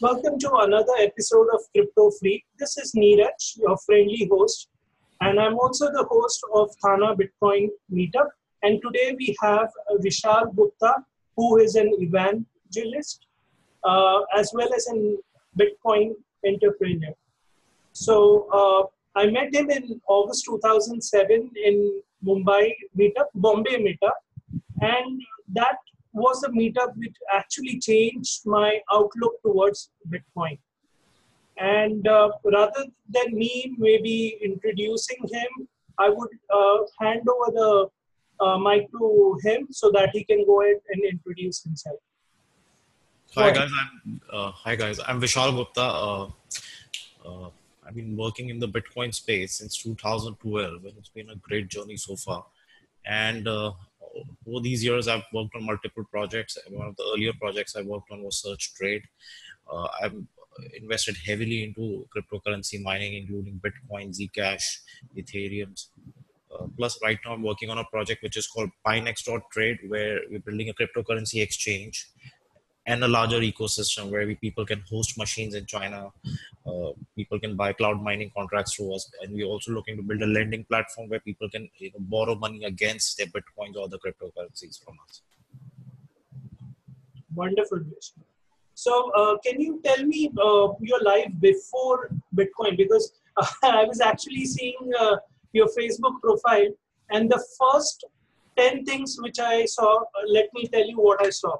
Welcome to another episode of Crypto Free. This is Neeraj, your friendly host, and I'm also the host of Thana Bitcoin Meetup. And today we have Vishal Gupta, who is an evangelist uh, as well as a Bitcoin entrepreneur. So uh, I met him in August 2007 in Mumbai meetup, Bombay meetup, and that was a meetup which actually changed my outlook towards Bitcoin. And uh, rather than me maybe introducing him, I would uh, hand over the uh, mic to him so that he can go ahead and introduce himself. Hi guys, I'm uh, hi guys. I'm Vishal Gupta. Uh, uh, I've been working in the Bitcoin space since 2012, and it's been a great journey so far. And over these years, I've worked on multiple projects. One of the earlier projects I worked on was Search Trade. Uh, I've invested heavily into cryptocurrency mining, including Bitcoin, Zcash, Ethereum. Uh, plus, right now I'm working on a project which is called Pinex.trade, where we're building a cryptocurrency exchange and a larger ecosystem where we, people can host machines in China. Uh, people can buy cloud mining contracts through us, and we're also looking to build a lending platform where people can you know, borrow money against their bitcoins or the cryptocurrencies from us. Wonderful. So, uh, can you tell me uh, your life before Bitcoin? Because I was actually seeing uh, your Facebook profile, and the first 10 things which I saw, uh, let me tell you what I saw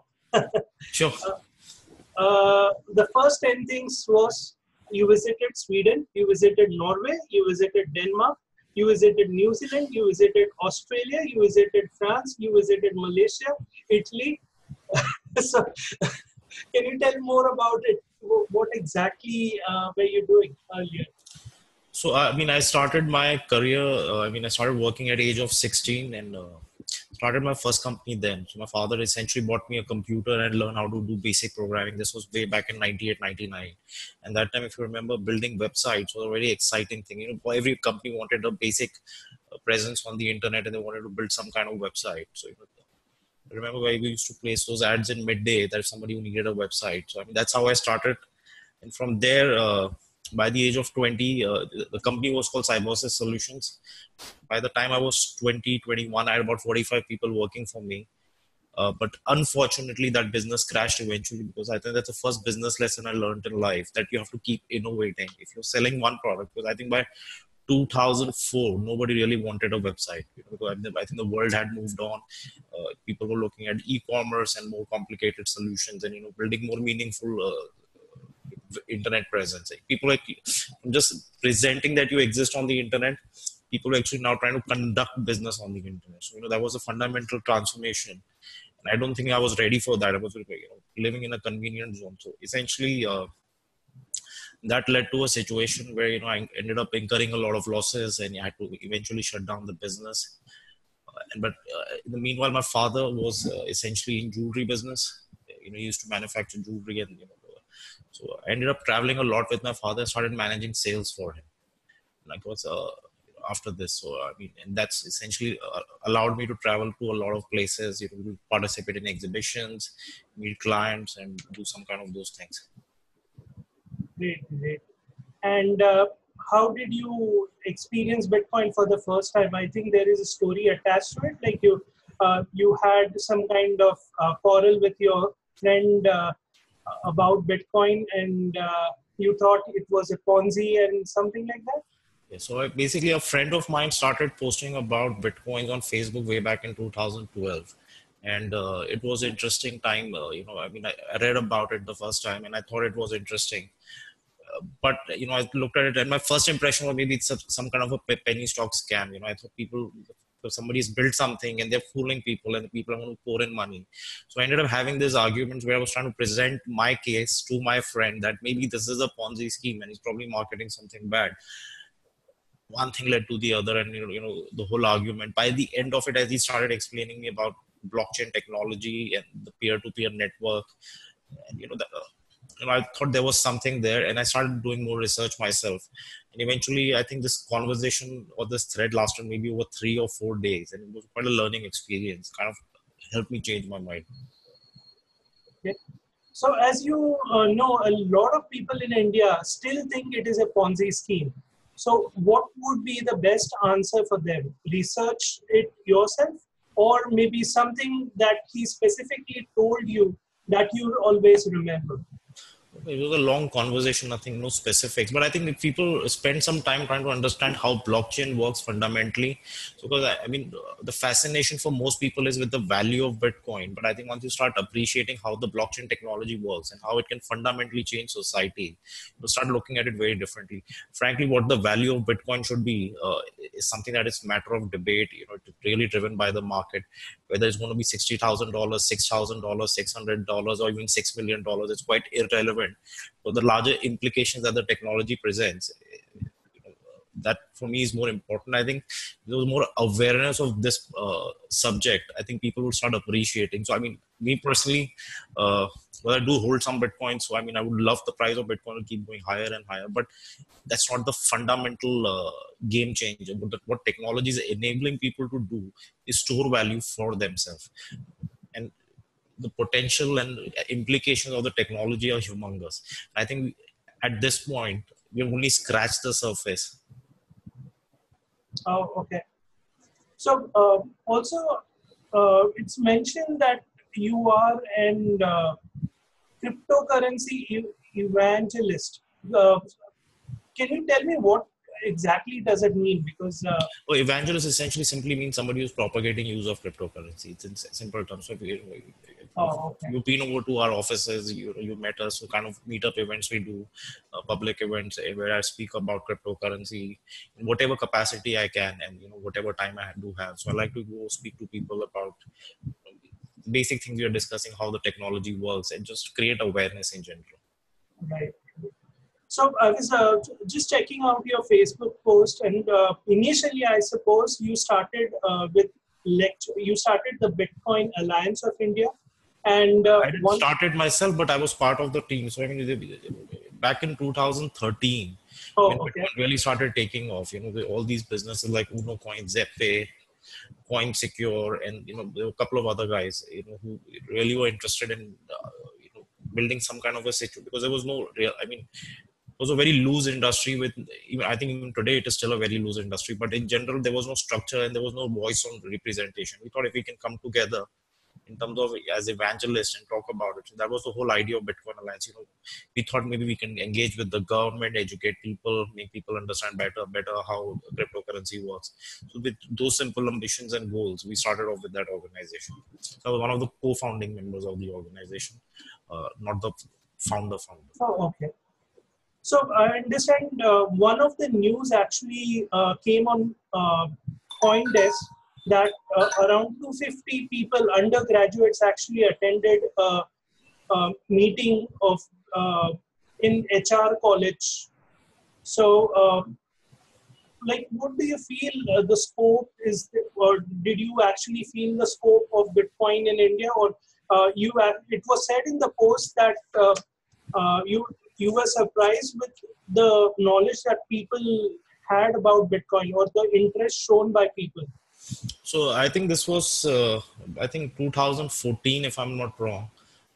sure. Uh, uh, the first 10 things was you visited Sweden, you visited Norway, you visited Denmark, you visited New Zealand, you visited Australia, you visited France, you visited Malaysia, Italy. so, can you tell more about it? What exactly uh, were you doing earlier? So, I mean, I started my career, uh, I mean, I started working at age of 16 and uh, started my first company then. So my father essentially bought me a computer and learned how to do basic programming. This was way back in 98, 99. And that time, if you remember, building websites was a very exciting thing. You know, every company wanted a basic uh, presence on the internet and they wanted to build some kind of website. So, you know, remember where we used to place those ads in midday that somebody who needed a website. So, I mean, that's how I started. And from there, uh, by the age of 20 uh, the company was called cybersys solutions. By the time i was 20 21 i had about 45 people working for me. Uh, but unfortunately that business crashed eventually because i think that's the first business lesson i learned in life that you have to keep innovating. If you're selling one product because i think by 2004 nobody really wanted a website. You know, i think the world had moved on. Uh, people were looking at e-commerce and more complicated solutions and you know building more meaningful uh, internet presence. People are just presenting that you exist on the internet. People are actually now trying to conduct business on the internet. So you know that was a fundamental transformation, and I don't think I was ready for that. I was you know, living in a convenient zone. So essentially. Uh, that led to a situation where you know I ended up incurring a lot of losses and I had to eventually shut down the business. Uh, but uh, in the meanwhile, my father was uh, essentially in jewelry business. You know, he used to manufacture jewelry and you know so I ended up traveling a lot with my father. Started managing sales for him. Like what's uh, after this? So I mean, and that's essentially uh, allowed me to travel to a lot of places. You know, participate in exhibitions, meet clients, and do some kind of those things. Great, great. And uh, how did you experience Bitcoin for the first time? I think there is a story attached to it. Like you, uh, you had some kind of uh, quarrel with your friend uh, about Bitcoin and uh, you thought it was a Ponzi and something like that? Yeah, so basically, a friend of mine started posting about Bitcoins on Facebook way back in 2012. And uh, it was interesting time. Uh, you know, I mean, I, I, read about it the first time and I thought it was interesting. Uh, but, you know, I looked at it and my first impression was maybe it's a, some kind of a penny stock scam. You know, I thought people, so somebody's built something and they're fooling people and the people are going to pour in money. So I ended up having these arguments where I was trying to present my case to my friend that maybe this is a Ponzi scheme and he's probably marketing something bad. One thing led to the other, and you know, you know, the whole argument. By the end of it, as he started explaining me about blockchain technology and the peer-to-peer network, and you know, the, you know, I thought there was something there, and I started doing more research myself. And eventually, I think this conversation or this thread lasted maybe over three or four days, and it was quite a learning experience. Kind of helped me change my mind. Okay. So, as you uh, know, a lot of people in India still think it is a Ponzi scheme. So, what would be the best answer for them? Research it yourself, or maybe something that he specifically told you that you always remember? It was a long conversation nothing no specifics. But i think if people spend some time trying to understand how blockchain works fundamentally. Because I, I, mean the fascination for most people is with the value of bitcoin. But i think once you start appreciating how the blockchain technology works and how it can fundamentally change society you start looking at it very differently. Frankly what the value of bitcoin should be uh, is something that is matter of debate you know really driven by the market. Whether it's going to be $60000 $6000 $600 or even $6 million it's quite irrelevant so the larger implications that the technology presents that for me is more important. I think there was more awareness of this uh, subject. I think people would start appreciating. So i mean me personally uh, well i do hold some bitcoin so i mean i would love the price of bitcoin to keep going higher and higher but that's not the fundamental uh, game changer. But what technology is enabling people to do is store value for themselves the potential and implications of the technology are humongous. I think at this point we've only scratched the surface. Oh, okay. So uh, also, uh, it's mentioned that you are an uh, cryptocurrency evangelist. Uh, can you tell me what exactly does it mean? Because uh, oh, evangelist essentially simply means somebody who's propagating use of cryptocurrency. It's in simple terms. So if you, oh, okay. you've been over to our offices, you you met us. So kind of meetup events we do, uh, public events eh, where I speak about cryptocurrency in whatever capacity I can, and you know whatever time I do have. So I like to go speak to people about basic things we are discussing, how the technology works, and just create awareness in general. Right. So I was uh, just checking out your Facebook post, and uh, initially, I suppose you started uh, with lecture. You started the Bitcoin Alliance of India, and uh, I didn't started myself, but I was part of the team. So I mean, back in 2013, oh, when okay. Bitcoin really started taking off, you know, the, all these businesses like Uno Coin, Zebpay, Coin Secure, and you know, there were a couple of other guys, you know, who really were interested in uh, building some kind of a situation because there was no real. I mean, was a very loose industry with even i think even today it is still a very loose industry but in general there was no structure and there was no voice on representation. We thought if we can come together in terms of as evangelists and talk about it. That was the whole idea of bitcoin alliance you know. We thought maybe we can engage with the government educate people make people understand better better how cryptocurrency works. So with those simple ambitions and goals we started off with that organization. So i was one of the co-founding members of the organization uh, not the founder founder. Oh okay so I understand uh, one of the news actually uh, came on uh, CoinDesk that uh, around 250 people, undergraduates, actually attended a, a meeting of uh, in HR college. So, uh, like, what do you feel the scope is, or did you actually feel the scope of Bitcoin in India, or you? it was said in the post that you you were surprised with the knowledge that people had about Bitcoin or the interest shown by people? So I think this was, uh, I think 2014, if I'm not wrong.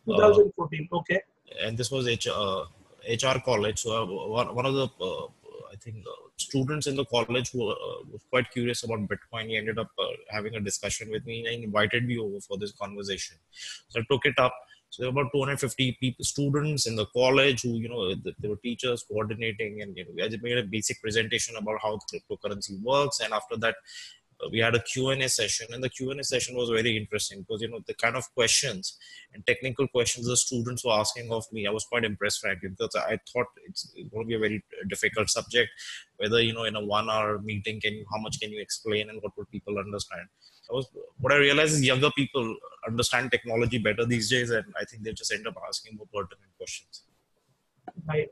2014, uh, okay. And this was H, uh, HR college. So uh, one of the, uh, I think, uh, students in the college who was quite curious about Bitcoin. He ended up having a discussion with me and invited me over for this conversation. So I took it up so there were about 250 people, students in the college who, you know, there were teachers coordinating, and you know, I made a basic presentation about how the cryptocurrency works. And after that, uh, we had a Q&A session, and the Q&A session was very interesting because you know the kind of questions and technical questions the students were asking of me. I was quite impressed, frankly, because I thought it's going to be a very difficult subject. Whether you know in a one-hour meeting, can you how much can you explain, and what would people understand? I was what I realized is younger people understand technology better these days, and I think they just end up asking more pertinent questions. Right.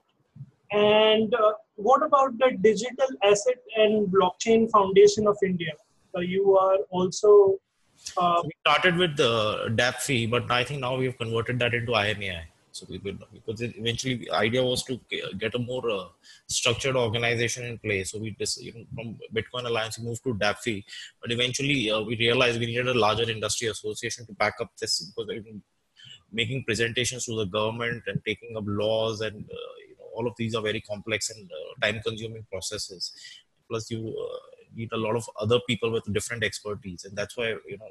And uh, what about the Digital Asset and Blockchain Foundation of India? Uh, you are also. Uh, we started with the DABFI, but I think now we have converted that into IAMAI. So we because eventually the idea was to get a more uh, structured organization in place. So we just you know from Bitcoin Alliance we moved to DABFI, but eventually uh, we realized we needed a larger industry association to back up this because making presentations to the government and taking up laws and uh, you know, all of these are very complex and uh, time consuming processes. Plus you uh, need a lot of other people with different expertise. And that's why you know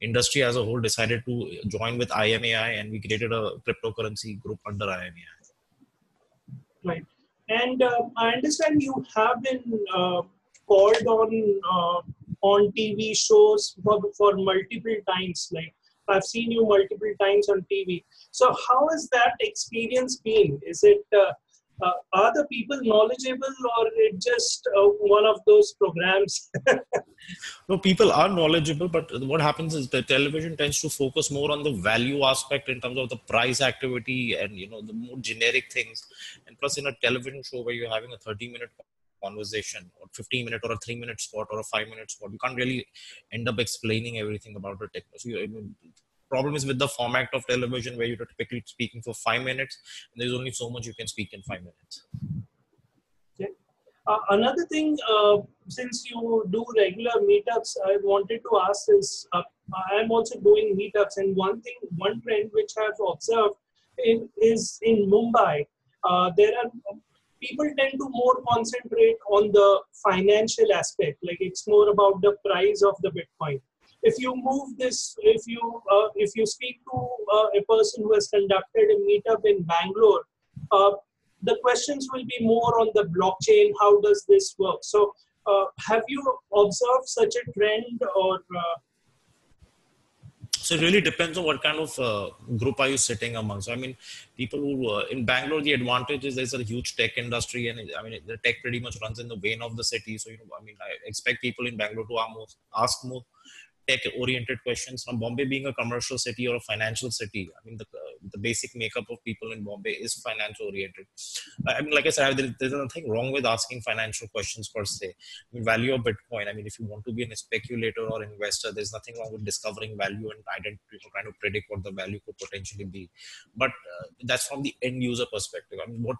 industry as a whole decided to join with IAMAI and we created a cryptocurrency group under IAMAI right and uh, I understand you have been uh, called on uh, on TV shows for, for multiple times. Like I've seen you multiple times on TV. So how has that experience been? Is it uh, are the people knowledgeable or it just uh, one of those programs? No people are knowledgeable but what happens is the television tends to focus more on the value aspect in terms of the price activity and you know the more generic things. And plus in a television show where you're having a 30 minute conversation or 15 minute or a 3 minute spot or a 5 minute spot you can't really end up explaining everything about the technology so problem is with the format of television where you're typically speaking for five minutes and there's only so much you can speak in five minutes okay. Uh, another thing uh, since you do regular meetups i wanted to ask is uh, i'm also doing meetups and one thing one trend which i've observed in, is in mumbai uh, there are people tend to more concentrate on the financial aspect like it's more about the price of the bitcoin if you move this, if you uh, if you speak to uh, a person who has conducted a meetup in Bangalore, uh, the questions will be more on the blockchain. How does this work? So, uh, have you observed such a trend, or uh, so it really depends on what kind of uh, group are you sitting among. So I mean, people who uh, in Bangalore, the advantage is there's a huge tech industry, and I mean the tech pretty much runs in the vein of the city. So you know, I mean, I expect people in Bangalore to ask more tech oriented questions from bombay being a commercial city or a financial city i mean the, uh, the basic makeup of people in bombay is financial oriented. i mean like i said there, there's nothing wrong with asking financial questions per se i mean value of bitcoin i mean if you want to be a speculator or investor there's nothing wrong with discovering value and trying to predict what the value could potentially be but uh, that's from the end user perspective i mean what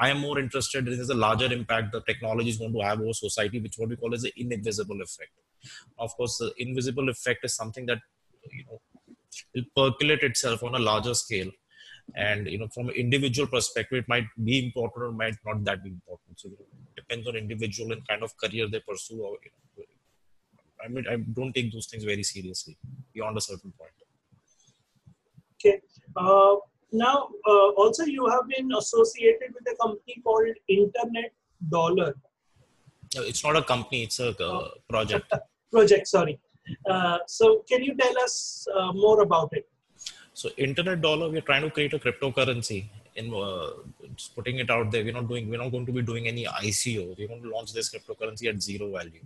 I am more interested in is the larger impact the technology is going to have over society, which what we call as the invisible effect. Of course, the invisible effect is something that you know will percolate itself on a larger scale. And you know, from an individual perspective, it might be important or might not that be important. So you know, it depends on individual and kind of career they pursue. Or you know, I mean, I don't take those things very seriously beyond a certain point. Okay. Uh, now, uh, also you have been associated with a company called Internet Dollar. No, It's not a company; it's a uh, project. project, sorry. Uh, so, can you tell us uh, more about it? So, Internet Dollar, we're trying to create a cryptocurrency. In uh, putting it out there, we're not doing. We're not going to be doing any ICO. We're going to launch this cryptocurrency at zero value.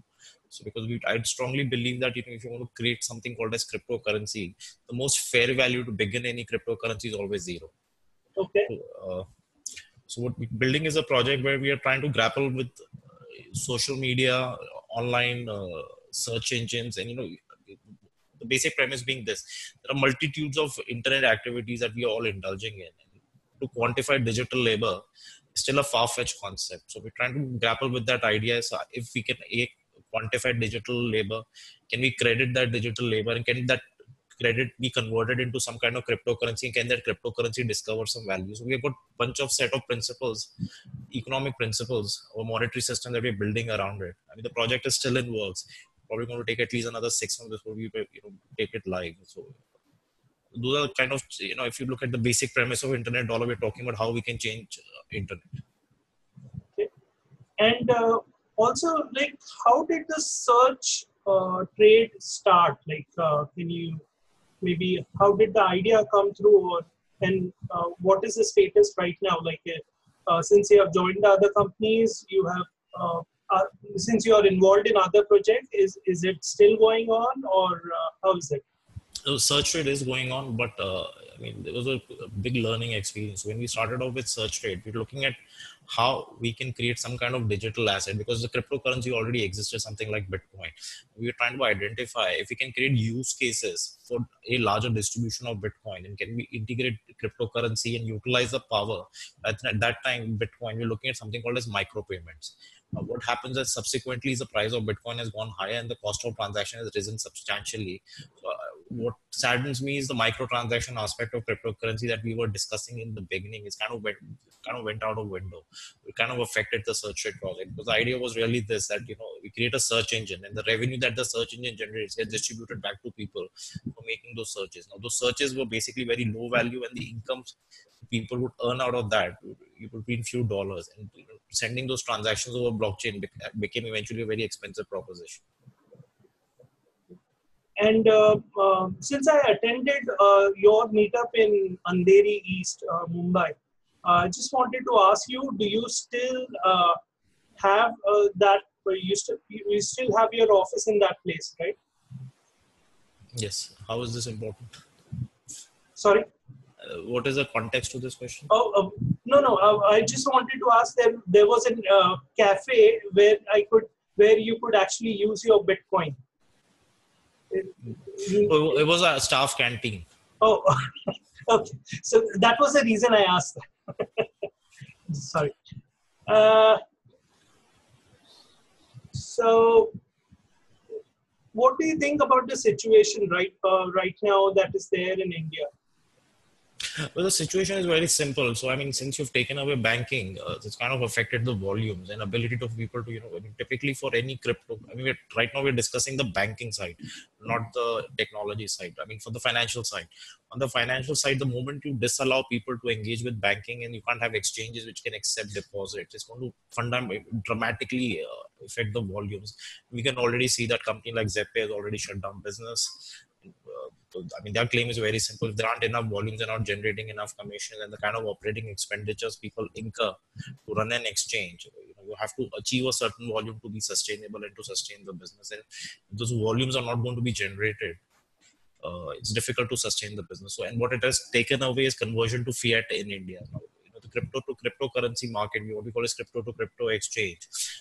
So because we, I strongly believe that you know, if you want to create something called as cryptocurrency, the most fair value to begin any cryptocurrency is always zero. Okay. So, uh, so what we're building is a project where we are trying to grapple with uh, social media, online uh, search engines, and you know, the basic premise being this: there are multitudes of internet activities that we are all indulging in. to quantify digital labor is still a far-fetched concept. So we're trying to grapple with that idea. So if we can a, quantified digital labor can we credit that digital labor and can that credit be converted into some kind of cryptocurrency and can that cryptocurrency discover some value so we've got a bunch of set of principles economic principles or monetary system that we're building around it i mean the project is still in works probably going to take at least another six months before we you know take it live. So those are kind of you know if you look at the basic premise of internet dollar we're talking about how we can change uh, internet. Okay. and uh, also like how did the search uh, trade start? Like uh, can you maybe how did the idea come through or, and uh, what is the status right now? Like uh, since you have joined the other companies you have uh, since you are involved in other projects is is it still going on or how is it search trade is going on but I mean, it was a big learning experience. When we started off with search trade, we're looking at how we can create some kind of digital asset because the cryptocurrency already existed, something like Bitcoin. We were trying to identify if we can create use cases for a larger distribution of Bitcoin and can we integrate cryptocurrency and utilize the power. At that time, Bitcoin, we we're looking at something called as micropayments. Uh, what happens is subsequently the price of Bitcoin has gone higher and the cost of transaction has risen substantially. Uh, what saddens me is the microtransaction aspect of cryptocurrency that we were discussing in the beginning. is kind of went, kind of went out of window. It kind of affected the search trade project because the idea was really this that you know we create a search engine and the revenue that the search engine generates gets distributed back to people for making those searches. Now those searches were basically very low value and the incomes people would earn out of that it would be in few dollars and you sending those transactions over blockchain became eventually a very expensive proposition and uh, uh, since I attended uh, your meetup in Andheri East, uh, Mumbai, I just wanted to ask you: Do you still uh, have uh, that? You still you still have your office in that place, right? Yes. How is this important? Sorry. What is the context to this question? Oh no, no. I just wanted to ask. There, there was a cafe where I could, where you could actually use your Bitcoin it, it was a staff canteen. Oh, okay. So that was the reason I asked. Sorry. Uh, so, what do you think about the situation right uh, right now that is there in India? Well, the situation is very simple. So, I mean, since you've taken away banking, uh, it's kind of affected the volumes and ability of people to, you know, I mean, typically for any crypto, I mean, right now we're discussing the banking side, not the technology side. I mean, for the financial side. On the financial side, the moment you disallow people to engage with banking and you can't have exchanges which can accept deposits, it's going to fundamentally, dramatically uh, affect the volumes. We can already see that company like Zebpay has already shut down business. I mean, their claim is very simple. If there aren't enough volumes, they're not generating enough commissions, and the kind of operating expenditures people incur to run an exchange, you, know, you have to achieve a certain volume to be sustainable and to sustain the business. And those volumes are not going to be generated. Uh, it's difficult to sustain the business. So, and what it has taken away is conversion to fiat in India. The crypto to cryptocurrency market, what we call is crypto to crypto exchange.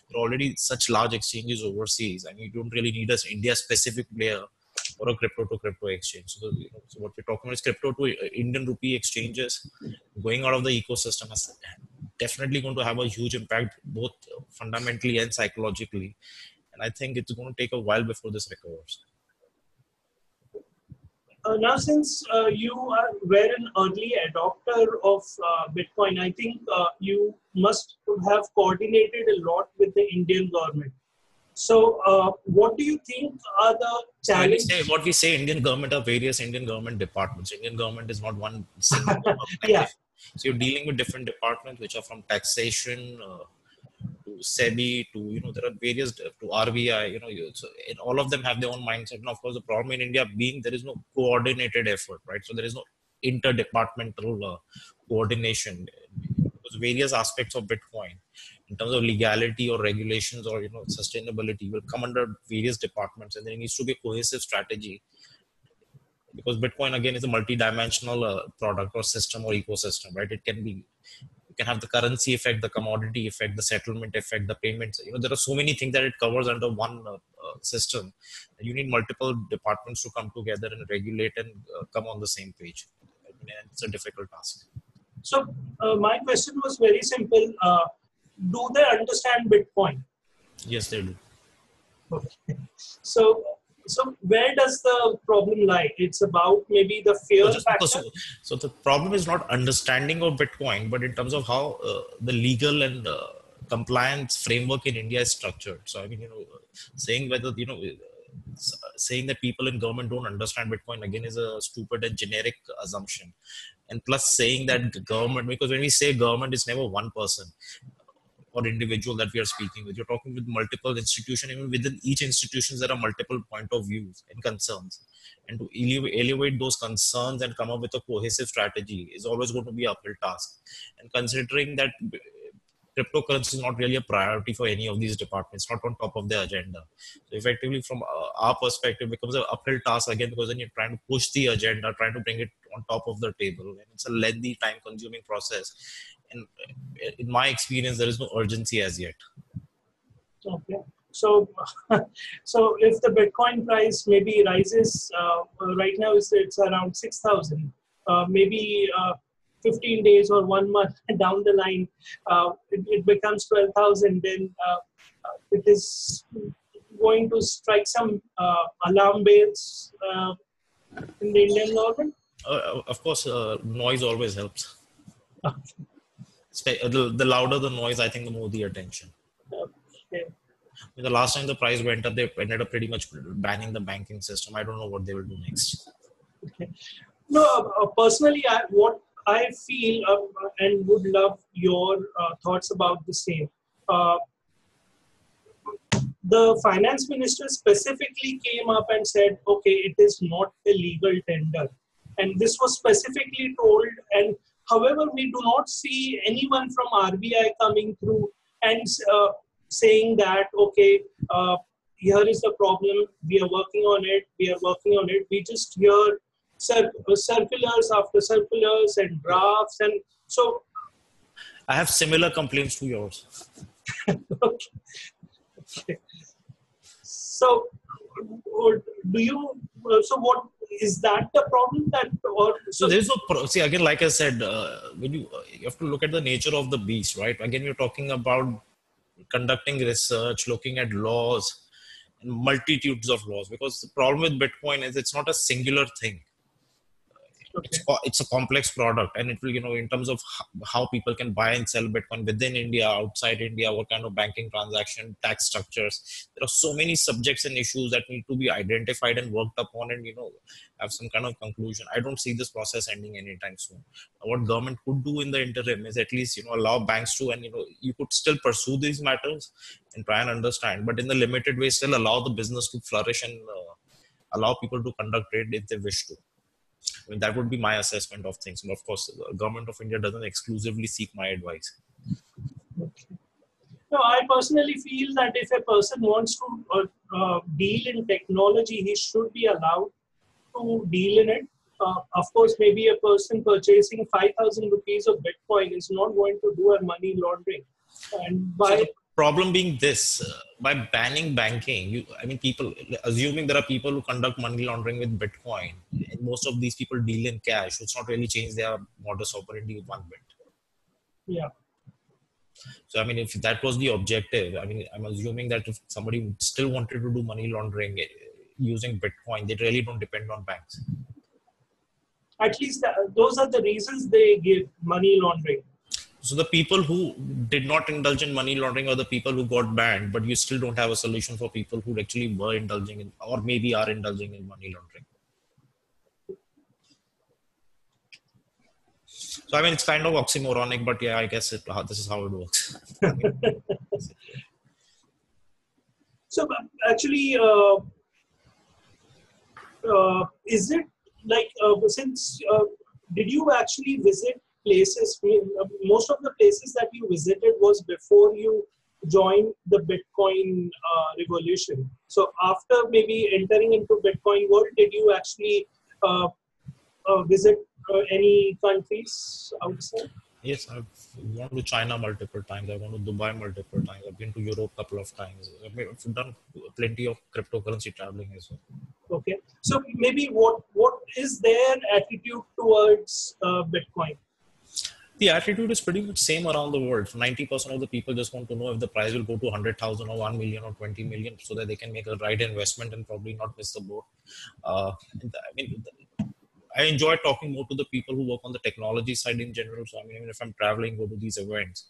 There are already such large exchanges overseas, and you don't really need a India specific player or a crypto to crypto exchange. So, you know, so what we're talking about is crypto to uh, Indian rupee exchanges going out of the ecosystem is definitely going to have a huge impact both fundamentally and psychologically. And I think it's going to take a while before this recovers. Uh, now, since uh, you are, were an early adopter of uh, Bitcoin, I think uh, you must have coordinated a lot with the Indian government. So, uh, what do you think are the challenges? Say, what we say, Indian government are various Indian government departments. Indian government is not one single. yeah. So you're dealing with different departments, which are from taxation uh, to SEBI to you know there are various to RBI. You know, you, so and all of them have their own mindset. And of course, the problem in India being there is no coordinated effort, right? So there is no interdepartmental uh, coordination because various aspects of Bitcoin in terms of legality or regulations or you know sustainability will come under various departments and there needs to be a cohesive strategy. Because bitcoin again is a multi-dimensional uh, product or system or ecosystem right? It can be you can have the currency effect the commodity effect the settlement effect the payments you know there are so many things that it covers under one uh, uh, system. You need multiple departments to come together and regulate and uh, come on the same page. I mean, it's a difficult task. So uh, my question was very simple. Uh, do they understand Bitcoin? Yes, they do. Okay. So, so where does the problem lie? It's about maybe the fear so, factor. So, so, the problem is not understanding of Bitcoin, but in terms of how uh, the legal and uh, compliance framework in India is structured. So, I mean, you know, saying whether you know saying that people in government don't understand bitcoin again is a stupid and generic assumption and plus saying that government because when we say government it's never one person or individual that we are speaking with. You're talking with multiple institutions. Even within each institution, there are multiple point of views and concerns. And to elevate those concerns and come up with a cohesive strategy is always going to be a uphill task. And considering that cryptocurrency is not really a priority for any of these departments, not on top of their agenda. So effectively, from uh, our perspective, becomes an uphill task again because then you're trying to push the agenda, trying to bring it on top of the table, and it's a lengthy, time-consuming process in, in my experience, there is no urgency as yet. Okay. So, so if the Bitcoin price maybe rises, uh, right now it's, it's around 6,000, uh, maybe uh, 15 days or one month down the line, uh, it, it, becomes 12,000, then uh, it is going to strike some uh, alarm bells in the Indian government? Uh, of course, uh, noise always helps. The, the louder the noise, I think the more the attention. Okay. The last time the price went up, they ended up pretty much banning the banking system. I don't know what they will do next. Okay. No, uh, personally, I, what I feel uh, and would love your uh, thoughts about the same. Uh, the finance minister specifically came up and said, okay, it is not a legal tender. And this was specifically told. And however, we do not see anyone from RBI coming through and uh, saying that, okay, uh, here is the problem, we are working on it, we are working on it. We just hear cir- circulars after circulars and drafts. And so, I have similar complaints to yours. okay. okay. So, do you? So, what is that the problem that? Or so there's no pro- see again, like I said, uh, when you you have to look at the nature of the beast, right? Again, you're talking about conducting research, looking at laws, multitudes of laws. Because the problem with Bitcoin is it's not a singular thing. It's, it's a complex product and it will you know in terms of how people can buy and sell bitcoin within india outside india what kind of banking transaction tax structures. There are so many subjects and issues that need to be identified and worked upon and you know have some kind of conclusion. I don't see this process ending anytime soon. What government could do in the interim is at least you know allow banks to and you know you could still pursue these matters and try and understand but in the limited way still allow the business to flourish and uh, allow people to conduct trade if they wish to I mean, that would be my assessment of things. And of course, the government of India doesn't exclusively seek my advice. Okay. No, I personally feel that if a person wants to uh, uh, deal in technology, he should be allowed to deal in it. Uh, of course, maybe a person purchasing 5,000 rupees of Bitcoin is not going to do a money laundering. And by so problem being this uh, by banning banking you i mean people assuming there are people who conduct money laundering with bitcoin and most of these people deal in cash it's not really change their modus operandi one bit. Yeah. So i mean if that was the objective i mean i'm assuming that if somebody still wanted to do money laundering eh, using bitcoin they really don't depend on banks. At least uh, those are the reasons they give money laundering so the people who did not indulge in money laundering are the people who got banned, but you still don't have a solution for people who actually were indulging in or maybe are indulging in money laundering. So I mean, it's kind of oxymoronic, but yeah, I guess it, this is how it works. so actually, uh, uh, is it like uh, since uh, did you actually visit places, most of the places that you visited was before you joined the Bitcoin uh, revolution. So after maybe entering into Bitcoin world, did you actually uh, uh, visit uh, any countries outside? Yes, I've gone to China multiple times. I've gone to Dubai multiple times. I've been to Europe a couple of times. I've done plenty of cryptocurrency traveling as well. Okay, so maybe what what is their attitude towards uh, Bitcoin? The attitude is pretty much same around the world. 90% of the people just want to know if the price will go to 100,000 or 1 million or 20 million so that they can make a right investment and probably not miss the boat. Uh, I mean, I enjoy talking more to the people who work on the technology side in general. So I mean, even if I'm traveling, go to these events,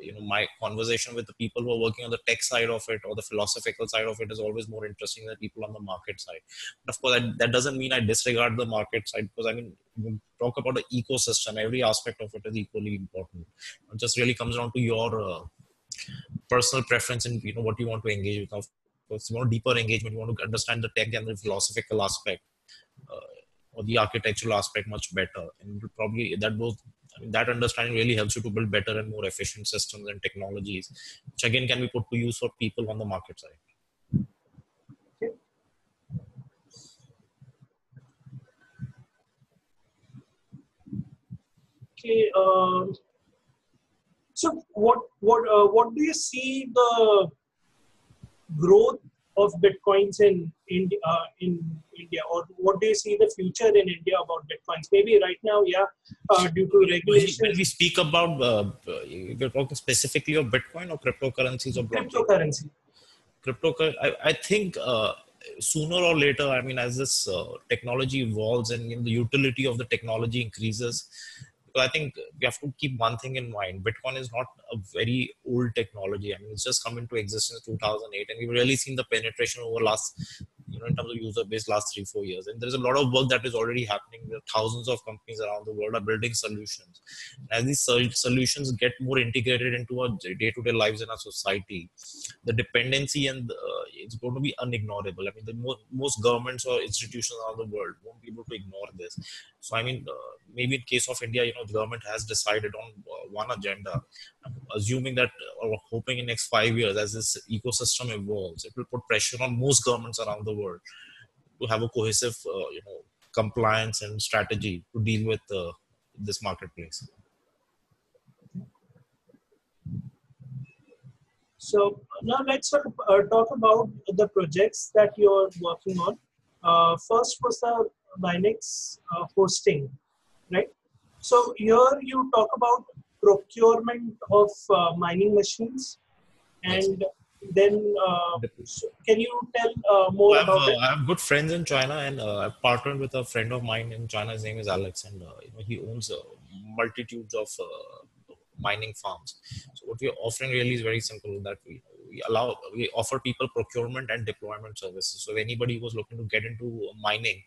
you know, my conversation with the people who are working on the tech side of it or the philosophical side of it is always more interesting than people on the market side. But of course, that, that doesn't mean I disregard the market side because I mean, talk about the ecosystem. Every aspect of it is equally important. It just really comes down to your uh, personal preference and you know what you want to engage with. Of course, you want deeper engagement. You want to understand the tech and the philosophical aspect. Uh, or the architectural aspect much better. And probably that both I mean, that understanding really helps you to build better and more efficient systems and technologies, which again can be put to use for people on the market side. Okay. Um, so, what what uh, what do you see the growth of bitcoins in in uh, in India, or what do you see the future in India about bitcoins? Maybe right now, yeah, uh, due to regulation. When we speak about, uh, we're talking specifically of Bitcoin or cryptocurrencies or blockchain? cryptocurrency. Cryptocurrency. I, I think uh, sooner or later, I mean, as this uh, technology evolves and you know, the utility of the technology increases, I think we have to keep one thing in mind. Bitcoin is not a very old technology. I mean, it's just come into existence in 2008, and we've really seen the penetration over last you know in terms of user base last three four years. And there's a lot of work that is already happening. There are thousands of companies around the world are building solutions. As these solutions get more integrated into our day-to-day lives in our society the dependency and uh, it's going to be unignorable. I mean the most, most governments or institutions around the world won't be able to ignore this so i mean uh, maybe in case of india you know the government has decided on uh, one agenda assuming that or hoping in next five years as this ecosystem evolves, it will put pressure on most governments around the world to have a cohesive, uh, you know, compliance and strategy to deal with uh, this marketplace. So now let's uh, talk about the projects that you're working on. Uh, first was the Minex uh, hosting, right? So here you talk about procurement of uh, mining machines and yes. then uh, can you tell uh, more I about it? I have good friends in China and I've partnered with a friend of mine in China. His name is Alex and you know, he owns multitudes of mining farms. So what we are offering really is very simple that we, we allow we offer people procurement and deployment services. So anybody who's looking to get into mining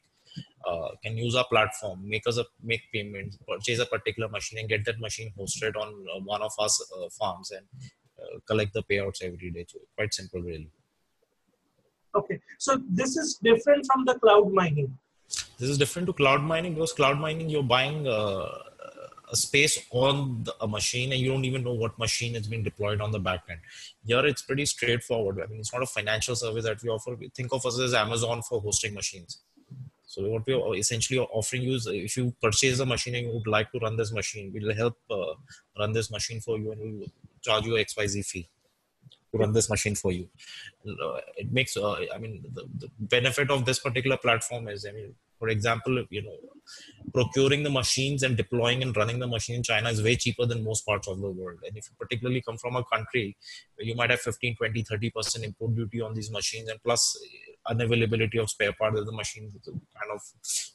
uh, can use our platform, make us a make payments, purchase a particular machine, and get that machine hosted on uh, one of our uh, farms and uh, collect the payouts every day. So quite simple, really. Okay, so this is different from the cloud mining. This is different to cloud mining because cloud mining you're buying uh, a space on the, a machine and you don't even know what machine is being deployed on the back end. Here it's pretty straightforward. I mean, it's not a financial service that we offer. We think of us as Amazon for hosting machines. So what we are essentially offering you is if you purchase a machine and you would like to run this machine, we'll help uh, run this machine for you and we'll charge you XYZ fee to run this machine for you. Uh, it makes, uh, I mean, the, the, benefit of this particular platform is, I mean, for example, you know, procuring the machines and deploying and running the machine in China is way cheaper than most parts of the world. And if you particularly come from a country you might have 15, 20, 30% import duty on these machines and plus unavailability of spare parts of the machine kind of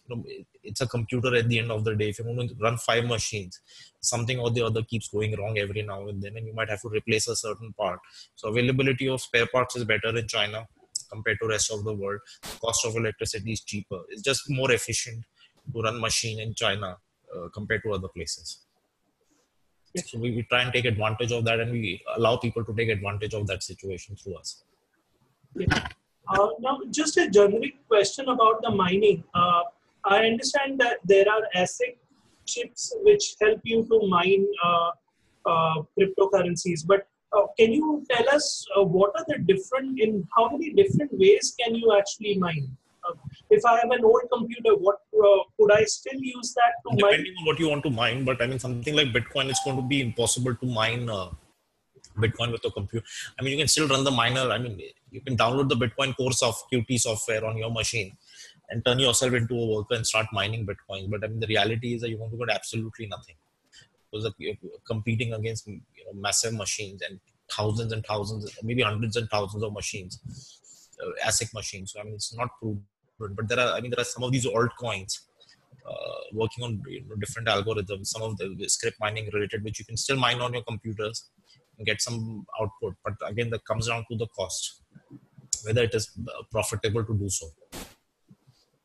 you know it's a computer at the end of the day. If you want to run five machines something or the other keeps going wrong every now and then and you might have to replace a certain part. So availability of spare parts is better in china compared to rest of the world. Cost of electricity is cheaper. It's just more efficient to run machine in china uh, compared to other places. So we, we try and take advantage of that and we allow people to take advantage of that situation through us. Yeah. Uh, now, just a generic question about the mining. Uh, I understand that there are ASIC chips which help you to mine uh, uh cryptocurrencies, but uh, can you tell us uh, what are the different in how many different ways can you actually mine? if I have an old computer, what could I still use that to Depending mine? Depending on what you want to mine, but I mean something like Bitcoin, it's going to be impossible to mine Bitcoin with a computer. I mean, you can still run the miner. I mean, you can download the Bitcoin course of Qt software on your machine and turn yourself into a worker and start mining Bitcoin. But I mean, the reality is that you're going to get absolutely nothing because you're competing against you know, massive machines and thousands and thousands, maybe hundreds and thousands of machines, uh, ASIC machines. So I mean, it's not proven. But there are, I mean, there are some of these altcoins uh, working on you know, different algorithms, some of the scrypt mining related, which you can still mine on your computers get some output. But again, that comes down to the cost, whether it is uh, profitable to do so.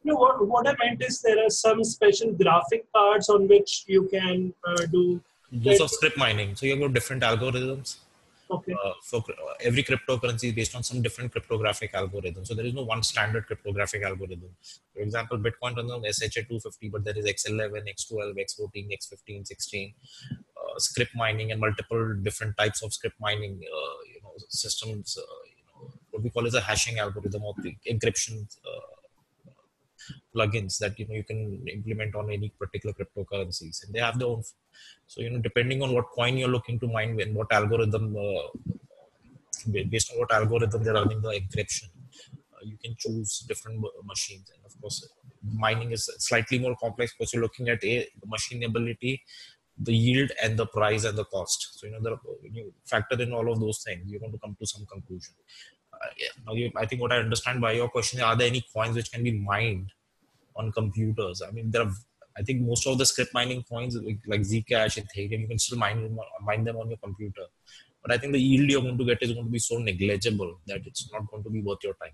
No, what, what I meant is there are some special graphic cards on which you can uh, do. Those are scrypt mining. So you have different algorithms Okay. Uh, for every cryptocurrency is based on some different cryptographic algorithm. So there is no one standard cryptographic algorithm. For example, Bitcoin runs on SHA-256, but there is X11, X12, X14, X15, 16. Scrypt mining and multiple different types of scrypt mining, uh, you know, systems. Uh, you know, what we call is a hashing algorithm or the encryption uh, plugins that you know you can implement on any particular cryptocurrencies, and they have their own so, you know, depending on what coin you're looking to mine and what algorithm, based on what algorithm they're running the encryption, uh, you can choose different machines. And of course, mining is slightly more complex because you're looking at a machine ability, the yield, and the price and the cost. So, you know, there, when you factor in all of those things, you're going to come to some conclusion. now you, I think what I understand by your question are there any coins which can be mined on computers? I mean, there are. I think most of the scrypt mining coins like, like Zcash, Ethereum, you can still mine them, mine them on your computer. But I think the yield you're going to get is going to be so negligible that it's not going to be worth your time.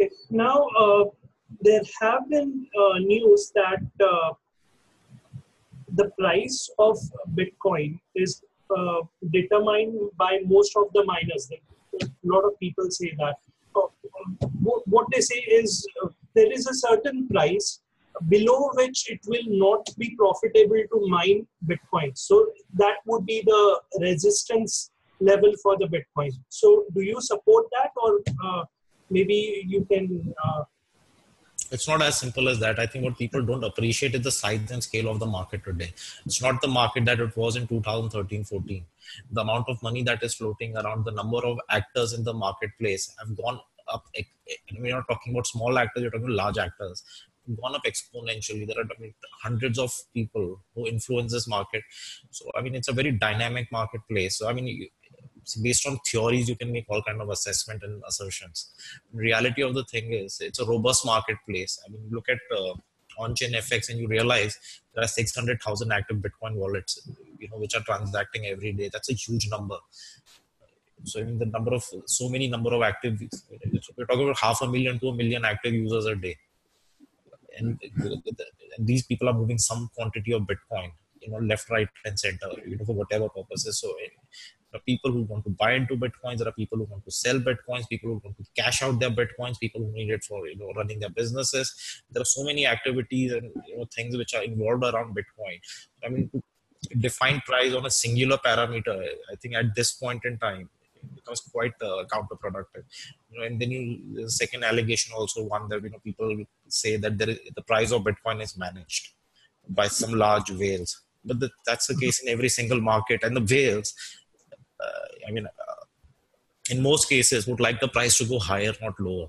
Okay. Now, uh, there have been uh, news that uh, the price of Bitcoin is uh, determined by most of the miners. A lot of people say that. Uh, what they say is uh, there is a certain price below which it will not be profitable to mine Bitcoin. So that would be the resistance level for the Bitcoin. So do you support that, or uh, maybe you can? It's not as simple as that. I think what people don't appreciate is the size and scale of the market today. It's not the market that it was in 2013 14. The amount of money that is floating around, the number of actors in the marketplace have gone up. We're not talking about small actors, you're talking about large actors gone up exponentially. There are I mean, hundreds of people who influence this market. So I mean, it's a very dynamic marketplace. So I mean, based on theories, you can make all kind of assessment and assertions. reality of the thing is, it's a robust marketplace. I mean, look at uh, OnChainFX, and you realize there are 600,000 active Bitcoin wallets, you know, which are transacting every day. That's a huge number so in the number of so many number of active we're talking about half a million to a million active users a day and these people are moving some quantity of Bitcoin, you know, left, right, and center, you know, for whatever purposes. So there are people who want to buy into bitcoins. There are people who want to sell bitcoins. People who want to cash out their bitcoins. People who need it for you know running their businesses. There are so many activities and you know things which are involved around bitcoin. I mean define price on a singular parameter i think at this point in time it becomes quite uh, counterproductive. You know, and then you, the second allegation also one that you know people say that there is, the price of Bitcoin is managed by some large whales, but the, that's the case in every single market. And the whales, I mean, uh, in most cases, would like the price to go higher, not lower.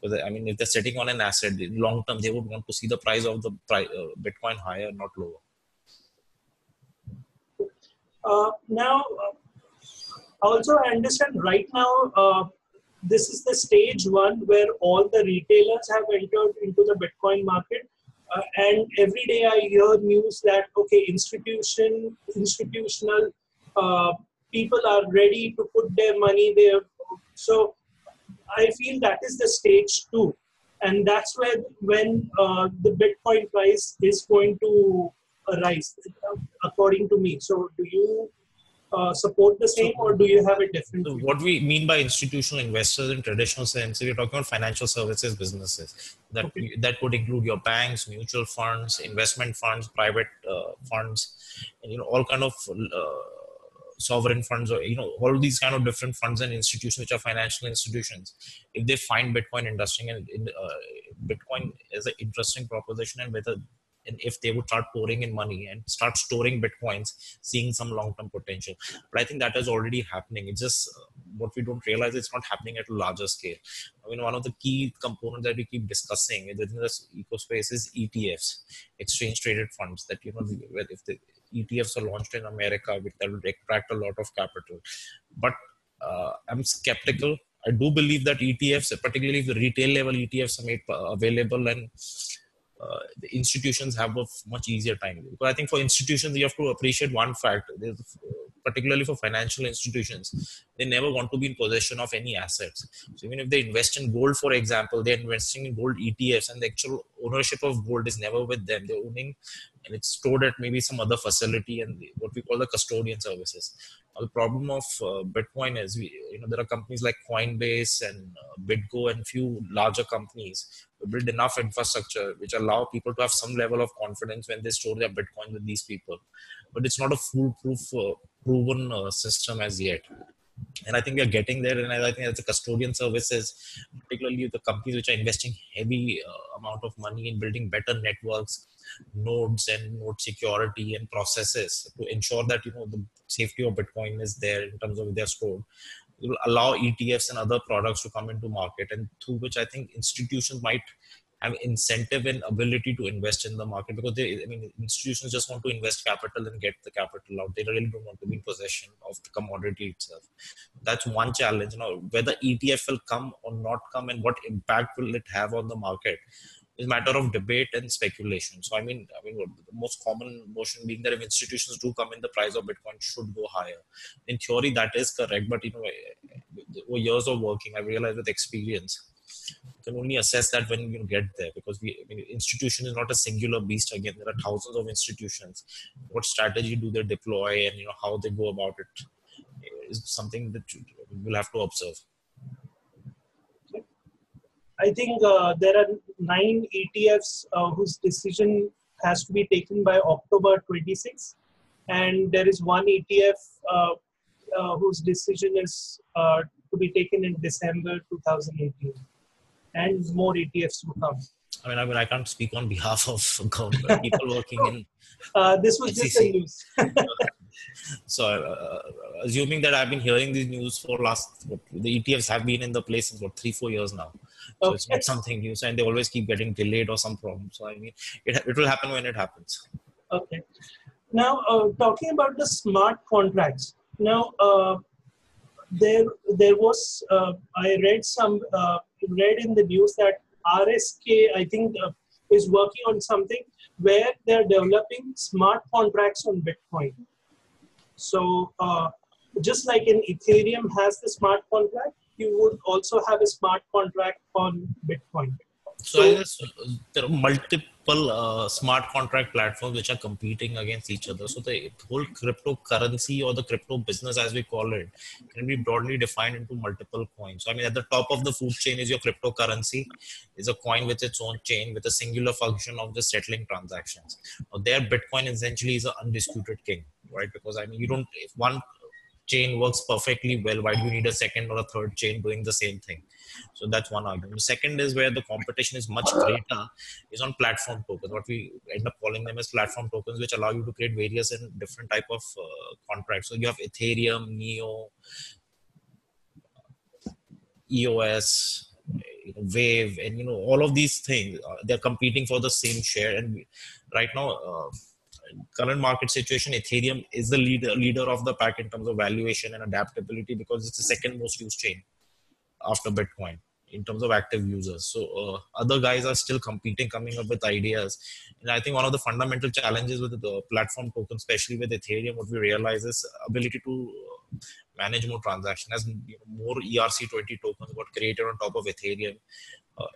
Because I mean, if they're sitting on an asset, long term, they would want to see the price of the uh, Bitcoin higher, not lower. Uh, now, uh, also i understand right now uh, this is the stage one where all the retailers have entered into the bitcoin market uh, and every day i hear news that okay institution institutional uh, people are ready to put their money there so i feel that is the stage two and that's where when uh, the bitcoin price is going to rise according to me so do you uh, support the same, or do you have a different? So what we mean by institutional investors in traditional sense, we're talking about financial services businesses. That okay. that could include your banks, mutual funds, investment funds, private uh, funds, and you know all kind of uh, sovereign funds, or you know all these kind of different funds and institutions which are financial institutions. If they find Bitcoin interesting and uh, Bitcoin is an interesting proposition, and whether and if they would start pouring in money and start storing bitcoins seeing some long term potential but i think that is already happening it's just uh, what we don't realize it's not happening at a larger scale i mean one of the key components that we keep discussing within this ecospace is etfs exchange traded funds that you know if the etfs are launched in america that will attract a lot of capital. But uh, i'm skeptical. I do believe that ETFs, particularly the retail level ETFs are made uh, available and uh, the institutions have a much easier time. Because I think for institutions, you have to appreciate one fact, particularly for financial institutions, they never want to be in possession of any assets. So even if they invest in gold, for example, they're investing in gold ETFs, and the actual ownership of gold is never with them. They're owning, and it's stored at maybe some other facility, and what we call the custodian services. Now, the problem of uh, Bitcoin is, we, you know, there are companies like Coinbase and uh, BitGo and few larger companies build enough infrastructure which allow people to have some level of confidence when they store their bitcoin with these people but it's not a foolproof uh, proven uh, system as yet. And i think we are getting there and i think as the custodian services particularly the companies which are investing heavy uh, amount of money in building better networks nodes and node security and processes to ensure that you know the safety of bitcoin is there in terms of their stored will allow ETFs and other products to come into market, and through which I think institutions might have incentive and ability to invest in the market because they, I mean, institutions just want to invest capital and get the capital out. They really don't want to be in possession of the commodity itself. That's one challenge. Know, whether ETF will come or not come, and what impact will it have on the market, is matter of debate and speculation. So I mean, I mean, the most common notion being that if institutions do come in, the price of Bitcoin should go higher. In theory, that is correct, but you know, over years of working, I realized with experience you can only assess that when you get there because we I mean, institution is not a singular beast. Again there are thousands of institutions. What strategy do they deploy and you know how they go about it is something that we'll have to observe. I think uh, there are nine etfs uh, whose decision has to be taken by october 26 and there is one etf uh, uh, whose decision is uh, to be taken in december 2018 and more ETFs to come. I mean, I mean, I can't speak on behalf of government people working in. Uh, this was SEC. just a news. so, uh, assuming that I've been hearing these news for last, what, the ETFs have been in the place for three, four years now. So okay. it's not something new, so, and they always keep getting delayed or some problem. So I mean, it it will happen when it happens. Okay. Now, uh, talking about the smart contracts. Now, uh, there there was uh, I read some uh, read in the news that RSK I think uh, is working on something where they're developing smart contracts on Bitcoin. So uh, just like in Ethereum has the smart contract, you would also have a smart contract on Bitcoin. So, so there are multiple uh, smart contract platforms which are competing against each other. So the whole cryptocurrency or the crypto business, as we call it, can be broadly defined into multiple coins. So I mean, at the top of the food chain is your cryptocurrency, is a coin with its own chain with a singular function of just settling transactions. Now, there, Bitcoin essentially is an undisputed king, right? Because I mean, you don't if one chain works perfectly well why do you need a second or a third chain doing the same thing so that's one argument. The second is where the competition is much greater is on platform tokens. What we end up calling them as platform tokens which allow you to create various and different type of uh, contracts. So you have ethereum neo eos you know, wave and you know all of these things uh, they're competing for the same share. And we, right now uh, current market situation, Ethereum is the leader leader of the pack in terms of valuation and adaptability because it's the second most used chain after Bitcoin in terms of active users. So uh, other guys are still competing, coming up with ideas. And I think one of the fundamental challenges with the platform token, especially with Ethereum, what we realize is ability to uh, manage more transactions. As more ERC20 tokens got created on top of Ethereum, uh,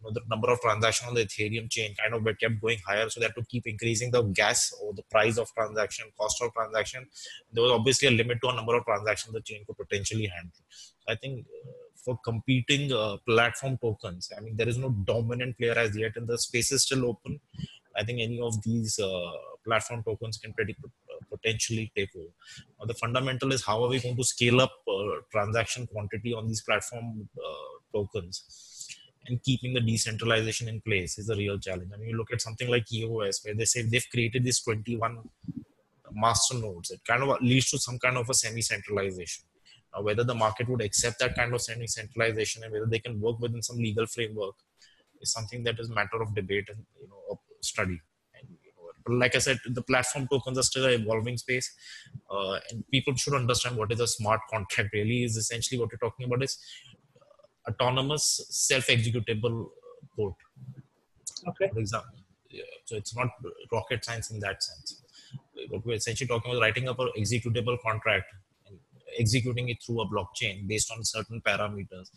you know the number of transactions on the ethereum chain kind of kept going higher so they had to keep increasing the gas or the price of transaction cost of transaction there was obviously a limit to a number of transactions the chain could potentially handle i think uh, for competing uh, platform tokens i mean there is no dominant player as yet and the space is still open i think any of these uh, platform tokens can pretty uh, potentially take over. The fundamental is how are we going to scale up uh, transaction quantity on these platform uh, tokens and keeping the decentralization in place is a real challenge. I mean, you look at something like EOS, where they say they've created these 21 master nodes. It kind of leads to some kind of a semi-centralization. Now, whether the market would accept that kind of semi-centralization and whether they can work within some legal framework is something that is matter of debate and you know study. And, you know, like I said, the platform tokens are still an evolving space, uh, and people should understand what is a smart contract. Really, is essentially what you're talking about is uh, autonomous self-executable uh, code. Okay. For example, yeah, so it's not rocket science in that sense. What we're essentially talking about writing up an executable contract executing it through a blockchain based on certain parameters.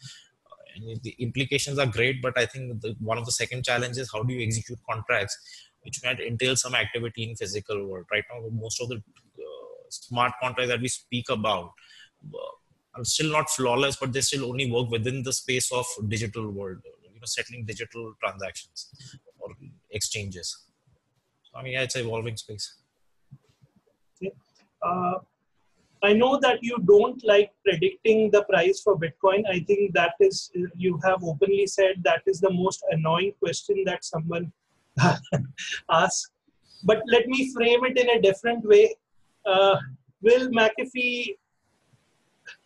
And the implications are great, but I think the, one of the second challenges how do you execute contracts, which might entail some activity in physical world. Right now, most of the uh, smart contracts that we speak about uh, are still not flawless, but they still only work within the space of digital world, you know, settling digital transactions or exchanges. So, I mean, yeah, it's an evolving space. Okay. Uh, I know that you don't like predicting the price for Bitcoin. I think that is, you have openly said that is the most annoying question that someone asks. But let me frame it in a different way. Uh, will McAfee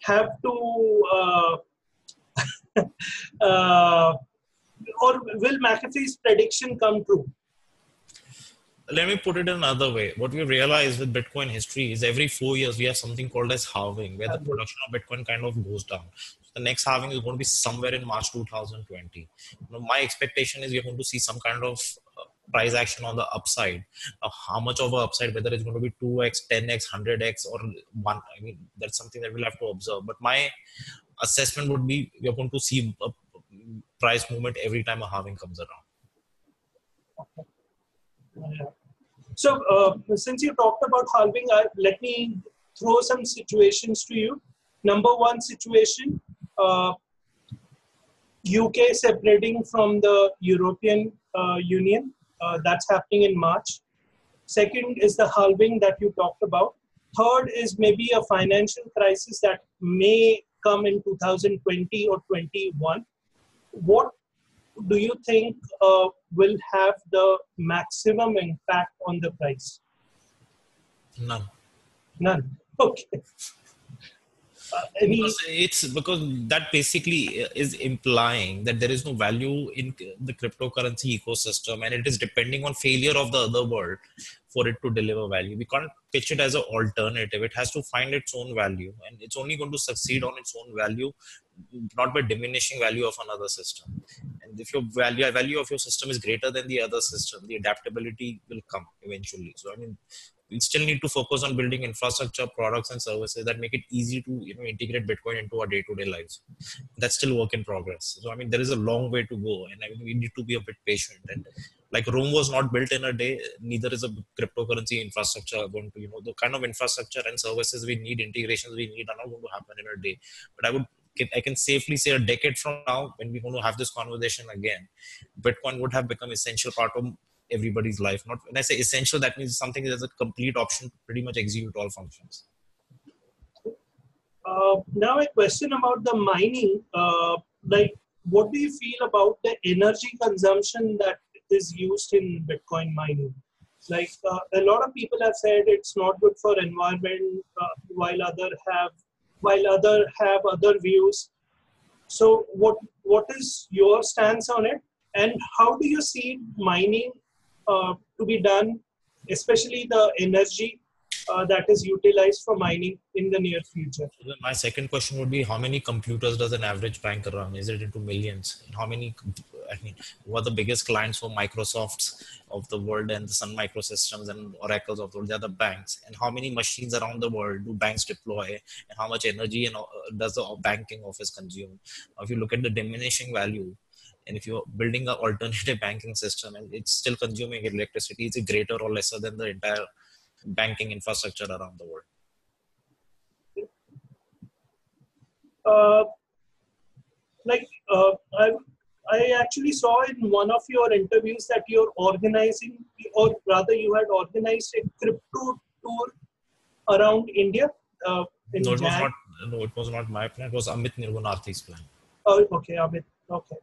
have to uh, uh, or will McAfee's prediction come true? Let me put it another way. What we realize with Bitcoin history is every four years we have something called as halving, where the production of Bitcoin kind of goes down. So the next halving is going to be somewhere in March 2020. You know, my expectation is we're going to see some kind of uh, price action on the upside. Uh, how much of a upside, whether it's going to be 2x, 10x, 100x, or one. I mean, that's something that we'll have to observe. But my assessment would be we're going to see a price movement every time a halving comes around. Okay. So, uh, since you talked about halving, let me throw some situations to you. Number one situation uh, UK separating from the European uh, Union, uh, that's happening in March. Second is the halving that you talked about. Third is maybe a financial crisis that may come in 2020 or 21. What do you think uh, will have the maximum impact on the price? None. None. Okay. I mean, because it's because that basically is implying that there is no value in the cryptocurrency ecosystem and it is depending on failure of the other world for it to deliver value. We can't pitch it as an alternative. It has to find its own value and it's only going to succeed on its own value not by diminishing value of another system. And if your value value of your system is greater than the other system the adaptability will come eventually. So i mean we still need to focus on building infrastructure products and services that make it easy to you know integrate bitcoin into our day-to-day lives. That's still work in progress. So i mean there is a long way to go and i mean we need to be a bit patient. And like rome was not built in a day neither is a cryptocurrency infrastructure going to you know the kind of infrastructure and services we need integrations we need are not going to happen in a day. But i would I can safely say a decade from now, when we're going to have this conversation again, Bitcoin would have become essential part of everybody's life. Not when I say essential, that means something that is a complete option to pretty much execute all functions. Uh, now a question about the mining. Uh, like, what do you feel about the energy consumption that is used in Bitcoin mining? Like, uh, a lot of people have said it's not good for environment, uh, while other have while other have other views. So, what what is your stance on it? And how do you see mining to be done, especially the energy uh, that is utilized for mining in the near future. My second question would be how many computers does an average banker run? Is it into millions? how many, I mean, what are the biggest clients for Microsofts of the world and the Sun Microsystems and Oracles of the world? They are the banks. And how many machines around the world do banks deploy? And how much energy and uh, does the banking office consume? If you look at the diminishing value, and if you're building an alternative banking system and it's still consuming electricity, is it greater or lesser than the entire banking infrastructure around the world? Uh, like uh, I, I actually saw in one of your interviews that you're organizing, or rather, you had organized a crypto tour around India. Uh, no, it was not. No, it was not my plan. It was Amit Nirgunarthi's plan. Oh, okay, Amit. Okay.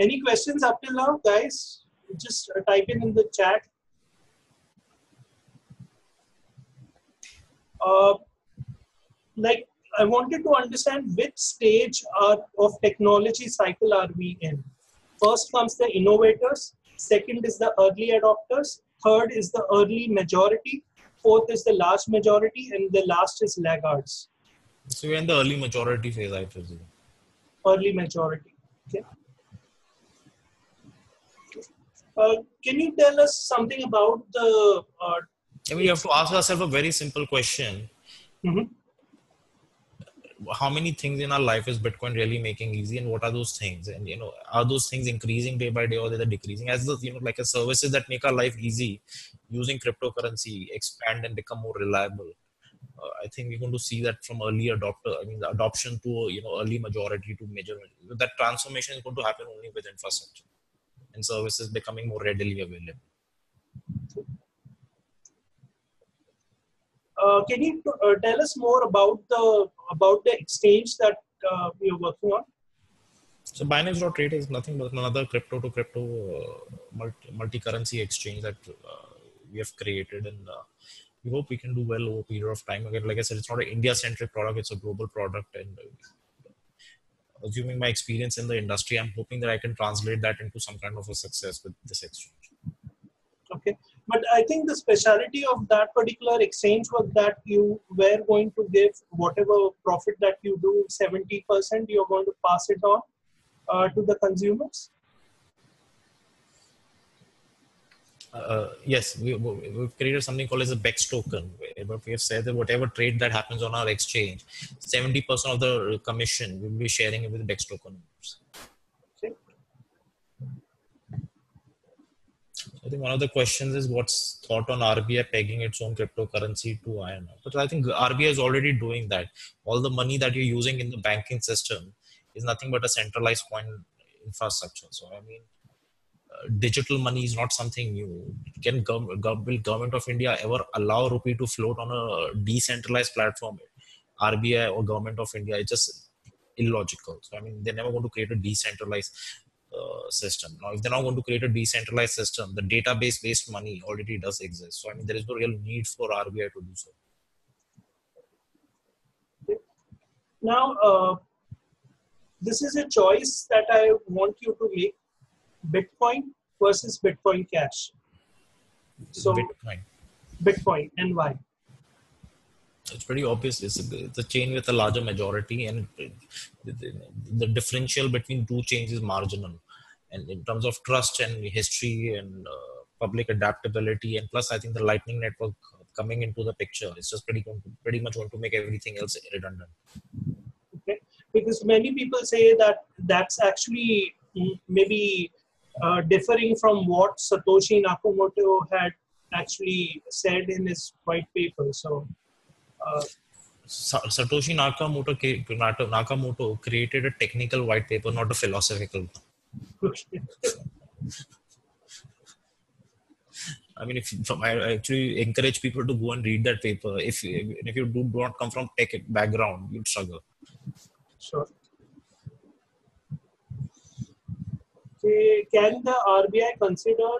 Any questions up till now, guys? Just type in in the chat. Uh, like, I wanted to understand which stage are, of technology cycle are we in. First comes the innovators. Second is the early adopters. Third is the early majority. Fourth is the large majority. And the last is laggards. So we're in the early majority phase, I presume. Early majority. Okay. Uh, can you tell us something about the? Uh, I mean, you have to ask yourself a very simple question. Mm-hmm. How many things in our life is Bitcoin really making easy, and what are those things? And you know, are those things increasing day by day, or they're decreasing? As the you know, like a services that make our life easy, using cryptocurrency expand and become more reliable uh, I think we're going to see that from early adopter, I mean, the adoption to you know early majority to major. That transformation is going to happen only with infrastructure and services becoming more readily available. Uh, can you uh, tell us more about the about the exchange that uh, you're working on? So Binance.trade is nothing but another crypto to crypto uh, multi currency exchange that uh, we have created and we hope we can do well over a period of time. Again, like I said, it's not an India-centric product; it's a global product, and uh, assuming my experience in the industry, I'm hoping that I can translate that into some kind of a success with this exchange. Okay, but I think the speciality of that particular exchange was that you were going to give whatever profit that you do, 70%, you're going to pass it on uh, to the consumers. Uh, yes, we, have created something called as a BEX token. But we have said that whatever trade that happens on our exchange, 70% of the commission we'll be sharing it with BEX token I think one of the questions is what's thought on RBI pegging its own cryptocurrency to INR. But I think RBI is already doing that. All the money that you're using in the banking system is nothing but a centralized coin infrastructure. So I mean, digital money is not something new. Can gov- will government of India ever allow rupee to float on a decentralized platform? RBI or government of India, it's just illogical. So I mean, they're never going to create a decentralized uh, system. Now, if they're not going to create a decentralized system, the database based money already does exist. So, I mean, there is no real need for RBI to do so. Now, uh, this is a choice that I want you to make Bitcoin versus Bitcoin Cash. So, Bitcoin. Bitcoin and why? it's pretty obvious it's a, it's a, chain with a larger majority and the, the, the, differential between two chains is marginal and in terms of trust and history and uh, public adaptability and plus i think the lightning network coming into the picture is just pretty pretty much going to make everything else redundant okay because many people say that that's actually maybe uh, differing from what satoshi nakamoto had actually said in his white paper so uh, Satoshi Nakamoto, Nakamoto created a technical white paper, not a philosophical one. I mean, if I actually encourage people to go and read that paper. If if you do not come from tech background, you'd struggle. Sure. Can the RBI consider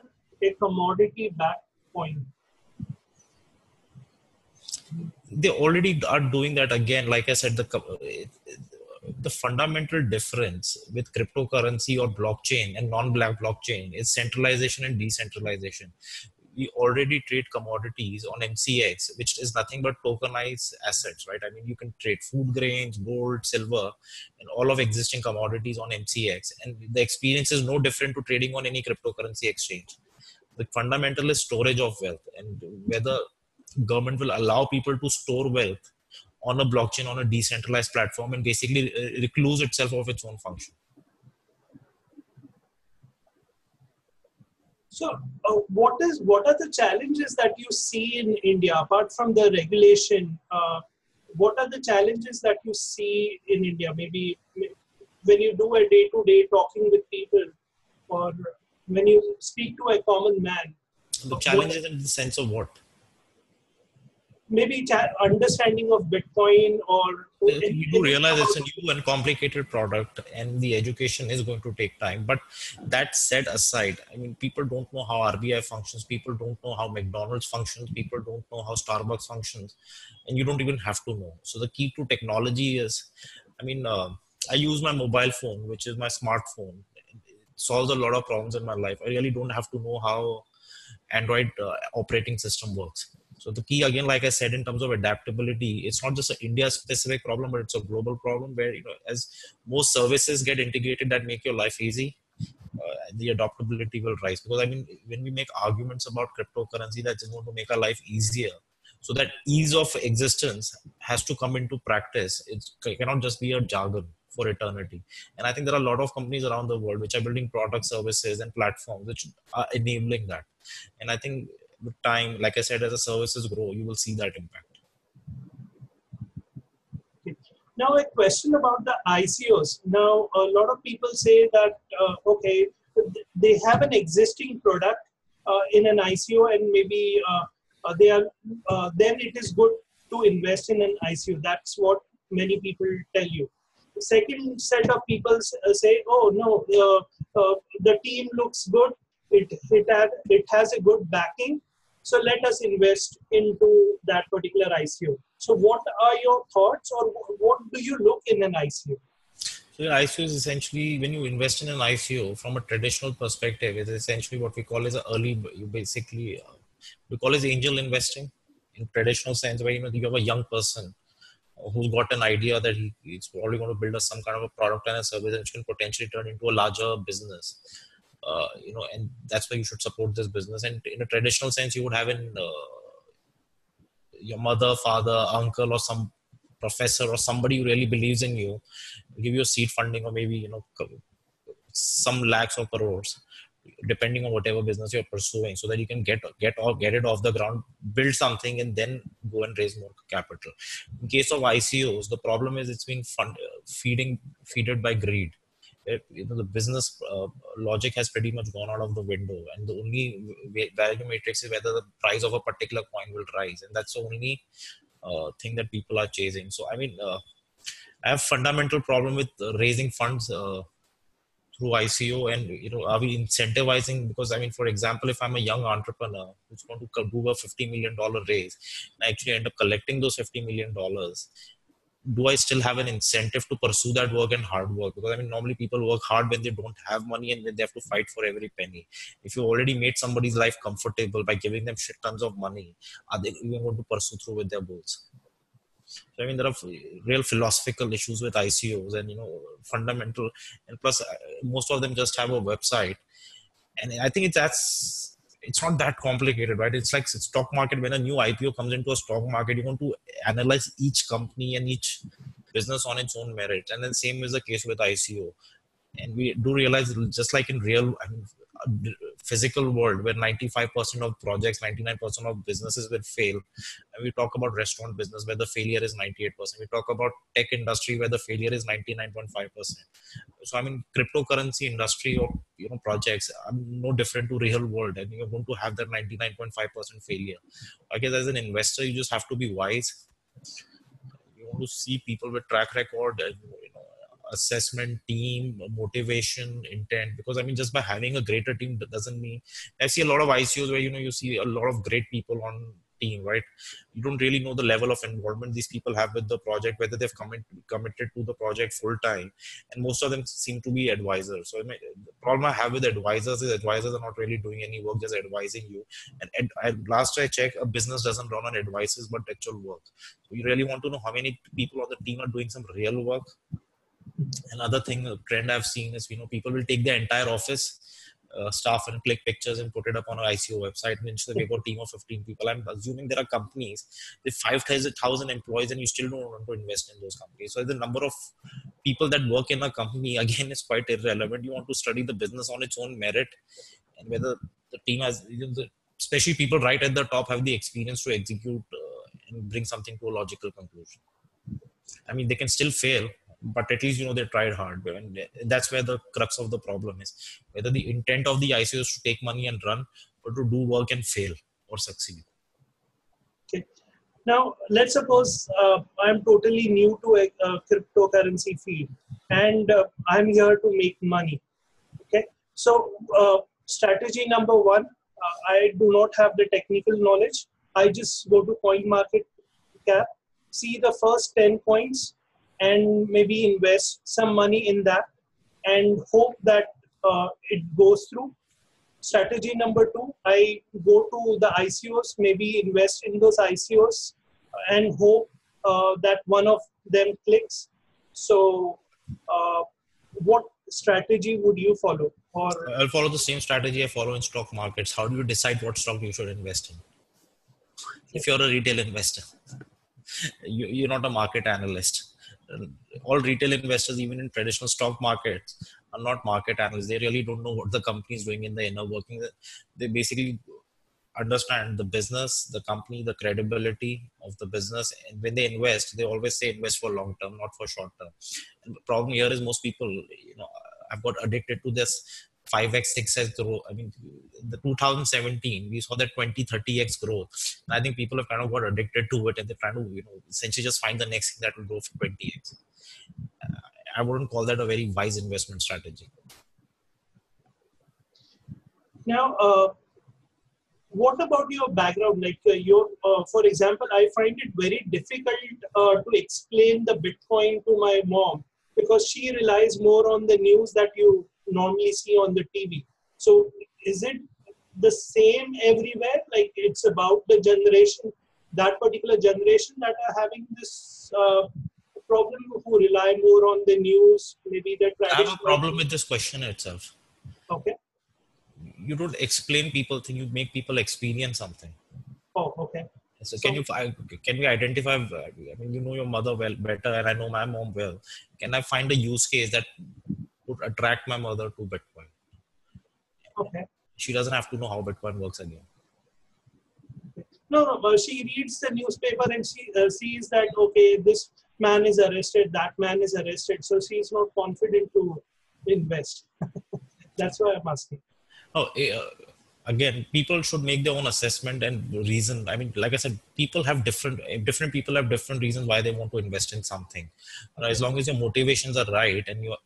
a commodity back point? they already are doing that again like i said the the fundamental difference with cryptocurrency or blockchain and non-black blockchain is centralization and decentralization we already trade commodities on mcx which is nothing but tokenized assets right? I mean you can trade food grains gold silver and all of existing commodities on mcx and the experience is no different to trading on any cryptocurrency exchange. The fundamental is storage of wealth and whether government will allow people to store wealth on a blockchain on a decentralized platform and basically uh, recluse itself of its own function so uh, what is what are the challenges that you see in india apart from the regulation uh, what are the challenges that you see in india? Maybe when you do a day to day talking with people or when you speak to a common man the challenges in the sense of what maybe understanding of Bitcoin or you do realize it's a new and complicated product and the education is going to take time. But that said aside, I mean, people don't know how RBI functions, people don't know how McDonald's functions, people don't know how Starbucks functions, and you don't even have to know. So the key to technology is, I mean, uh, I use my mobile phone, which is my smartphone. It solves a lot of problems in my life. I really don't have to know how Android uh, operating system works so the key again, like I said, in terms of adaptability, it's not just an India specific problem, but it's a global problem where, you know, as most services get integrated that make your life easy, uh, the adaptability will rise. Because I mean, when we make arguments about cryptocurrency, that's going to make our life easier. So that ease of existence has to come into practice. It's, it cannot just be a jargon for eternity. And I think there are a lot of companies around the world which are building product services and platforms which are enabling that. And I think with time, like I said, as the services grow, you will see that impact. Now, a question about the ICOs. Now, a lot of people say that, uh, okay, they have an existing product uh, in an ICO and maybe uh, uh, they are, uh, then it is good to invest in an ICO. That's what many people tell you. The second set of people uh, say, oh, no, the team looks good. It, it, had, it has a good backing so let us invest into that particular ICO. So what are your thoughts or what do you look in an ICO? So ICO is essentially when you invest in an ICO from a traditional perspective, it's essentially what we call as an early, you basically, uh, we call as angel investing in traditional sense where you know you have a young person who's got an idea that he, he's probably going to build us some kind of a product and a service which can potentially turn into a larger business. Uh, you know, and that's why you should support this business. And in a traditional sense, you would have in uh, your mother, father, uncle, or some professor or somebody who really believes in you, give you a seed funding or maybe you know some lakhs or crores depending on whatever business you're pursuing so that you can get get or get it off the ground build something and then go and raise more capital in case of icos the problem is it's being fund, feeding feeded by greed you know the business uh, logic has pretty much gone out of the window and the only value matrix is whether the price of a particular coin will rise and that's the only uh, thing that people are chasing. So i mean uh, i have fundamental problem with raising funds uh, through ICO and you know are we incentivizing? Because I mean for example if I'm a young entrepreneur who's going to do a 50 million dollar raise and actually end up collecting those 50 million dollars do I still have an incentive to pursue that work and hard work. Because I mean normally people work hard when they don't have money and then they have to fight for every penny. If you already made somebody's life comfortable by giving them shit tons of money are they even going to pursue through with their goals? So I mean, there are real philosophical issues with ICOs, and you know, fundamental, and plus, uh, most of them just have a website, and I think it's that's it's not that complicated, right? It's like stock market. When a new IPO comes into a stock market, you want to analyze each company and each business on its own merit, and then same is the case with ICO. And we do realize, just like in real, I mean, physical world where 95% of projects 99% of businesses will fail. And we talk about restaurant business where the failure is 98% we talk about tech industry where the failure is 99.5% so i mean cryptocurrency industry or you know projects are no different to real world. And you're going to have that 99.5% failure. I guess as an investor you just have to be wise. You want to see people with track record and you know assessment team motivation intent because i mean just by having a greater team doesn't mean i see a lot of icos where you know you see a lot of great people on team right? You don't really know the level of involvement these people have with the project whether they've commit, committed to the project full time and most of them seem to be advisors. So I mean, the problem i have with advisors is advisors are not really doing any work just advising you. And, last i checked a business doesn't run on advices but actual work. So you really want to know how many people on the team are doing some real work another thing a trend i've seen is you know people will take their entire office uh, staff and click pictures and put it up on an ICO website. And instead, we've got a team of 15 people. I'm assuming there are companies with 5,000 employees and you still don't want to invest in those companies. So the number of people that work in a company, again, is quite irrelevant. You want to study the business on its own merit and whether the team has, especially people right at the top, have the experience to execute uh, and bring something to a logical conclusion. I mean, they can still fail, but at least you know they tried hard. And that's where the crux of the problem is. Whether the intent of the ico is to take money and run or to do work and fail or succeed. Okay. Now let's suppose uh, i'm totally new to a, a cryptocurrency field and uh, i'm here to make money. Okay? So uh, strategy number one uh, i do not have the technical knowledge. I just go to coin market cap see the first 10 coins and maybe invest some money in that and hope that uh, it goes through. Strategy number two, I go to the ICOs, maybe invest in those ICOs and hope uh, that one of them clicks. So, uh, what strategy would you follow? Or I'll follow the same strategy I follow in stock markets. How do you decide what stock you should invest in? If you're a retail investor, you, you're not a market analyst all retail investors, even in traditional stock markets, are not market analysts. They really don't know what the company is doing in the inner working. They basically understand the business, the company, the credibility of the business. And when they invest, they always say invest for long term, not for short term. And the problem here is most people, you know, have got addicted to this 5x 6x growth. I mean the 2017 we saw that 20 30x growth. And i think people have kind of got addicted to it and they're trying to you know essentially just find the next thing that will go for 20x uh, i wouldn't call that a very wise investment strategy. Now uh, what about your background? Like uh, your, uh, for example, I find it very difficult uh, to explain the Bitcoin to my mom because she relies more on the news that you normally see on the TV. So is it the same everywhere? Like it's about the generation, that particular generation that are having this uh, problem who rely more on the news, maybe the I have a problem with this question itself. Okay. You don't explain people things, you make people experience something. Oh, okay. So, so can you can we identify? I mean, you know your mother well better, and I know my mom well. Can I find a use case that would attract my mother to Bitcoin? Okay. She doesn't have to know how Bitcoin works again. No, no. Uh, she reads the newspaper and she uh, sees that okay, this man is arrested, that man is arrested. So she is not confident to invest. That's why I'm asking. Oh, eh, uh, again, people should make their own assessment and reason. I mean, like I said, people have different eh, different people have different reasons why they want to invest in something. As long as your motivations are right and you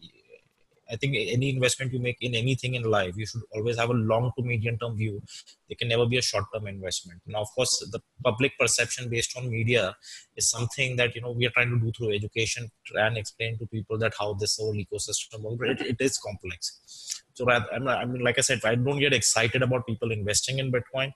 I think any investment you make in anything in life, you should always have a long to medium term view. There can never be a short term investment. Now, of course, the public perception based on media is something that you know we are trying to do through education and explain to people that how this whole ecosystem works. It, it is complex. So, I mean, like I said, I don't get excited about people investing in Bitcoin.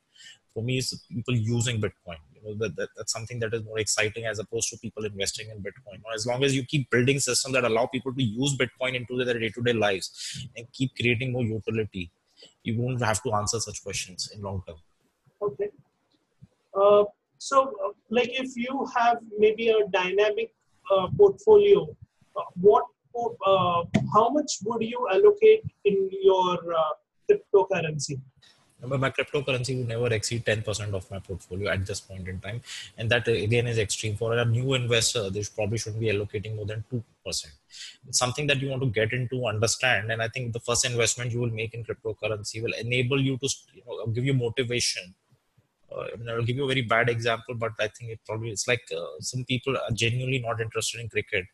For me, it's people using Bitcoin that, that, that's something that is more exciting as opposed to people investing in bitcoin. Or as long as you keep building systems that allow people to use bitcoin into their day-to-day lives and keep creating more utility you won't have to answer such questions in long term. Okay. Uh, so uh, like if you have maybe a dynamic uh, portfolio uh, what uh, how much would you allocate in your uh, cryptocurrency but my cryptocurrency would never exceed 10% of my portfolio at this point in time. And that again is extreme. For a new investor they probably shouldn't be allocating more than 2% it's something that you want to get into understand. And i think the first investment you will make in cryptocurrency will enable you to you know, give you motivation I mean, I'll give you a very bad example, but I think it probably it's like uh, some people are genuinely not interested in cricket,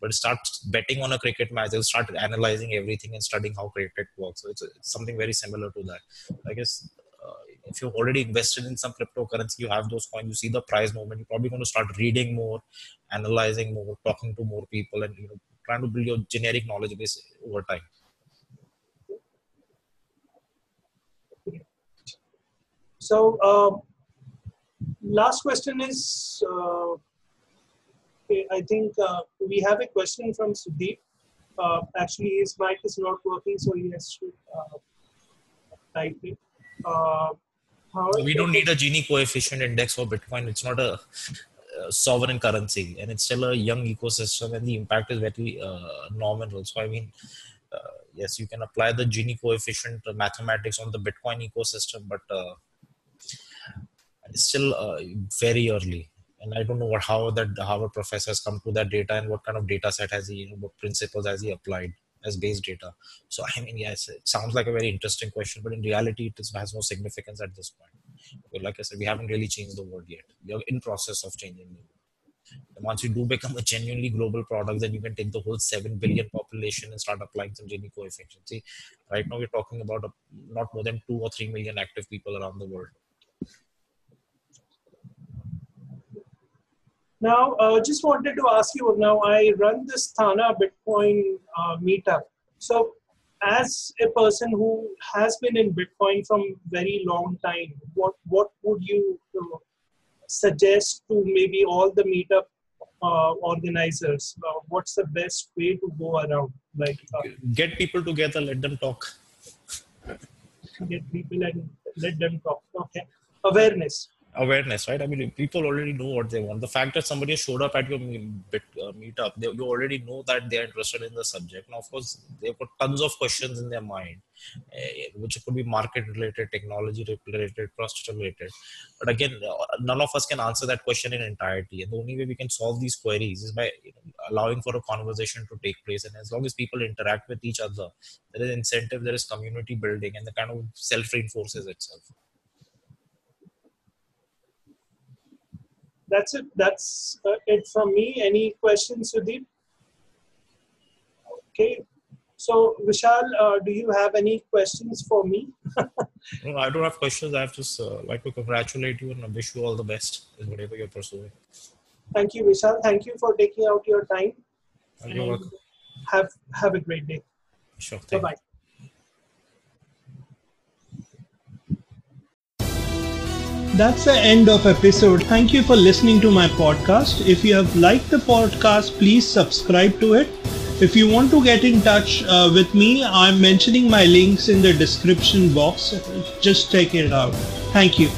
but start betting on a cricket match. They'll start analyzing everything and studying how cricket works. So it's, it's something very similar to that. I guess uh, if you've already invested in some cryptocurrency, you have those coins, you see the price movement, you're probably going to start reading more, analyzing more, talking to more people, and you know, trying to build your generic knowledge base over time. So uh, last question is, uh, I think uh, we have a question from Sudeep. Uh, actually, his mic is not working, so he has to uh, type it. Uh, we don't need a Gini coefficient index for Bitcoin. It's not a, sovereign currency, and it's still a young ecosystem, and the impact is very nominal. So, I mean, yes, you can apply the Gini coefficient mathematics on the Bitcoin ecosystem, but it's still uh, very early. And i don't know what how that harvard professor has come to that data and what kind of data set has he you know, what principles has he applied as base data. So i mean yes it sounds like a very interesting question but in reality it has no significance at this point. But like i said we haven't really changed the world yet. We are in process of changing the world. And once you do become a genuinely global product, then you can take the whole 7 billion population and start applying some Gini coefficient. See, right now we're talking about a, not more than 2 or 3 million active people around the world. Now, uh, just wanted to ask you. Now, I run this Thana Bitcoin uh, meetup. So, as a person who has been in Bitcoin from very long time, what what would you uh, suggest to maybe all the meetup uh, organizers? Uh, what's the best way to go around? Like uh, get people together, let them talk. Get people and let them talk. Okay, awareness awareness, right? I mean, people already know what they want. The fact that somebody showed up at your bit, uh, meetup, they, you already know that they're interested in the subject. Now, of course, they've got tons of questions in their mind, uh, which could be market related, technology related, trust related. But again, uh, none of us can answer that question in entirety. And the only way we can solve these queries is by you know, allowing for a conversation to take place. And as long as people interact with each other, there is incentive, there is community building, and the kind of self reinforces itself. That's it. That's uh, it from me. Any questions, Sudeep? Okay. So, Vishal, uh, do you have any questions for me? No, I don't have questions. I have just uh, like to congratulate you and wish you all the best in whatever you're pursuing. Thank you, Vishal. Thank you for taking out your time. You're welcome. Have have a great day. Sure. Bye bye. That's the end of episode. Thank you for listening to my podcast. If you have liked the podcast, please subscribe to it. If you want to get in touch uh, with me, I'm mentioning my links in the description box. Just check it out. Thank you.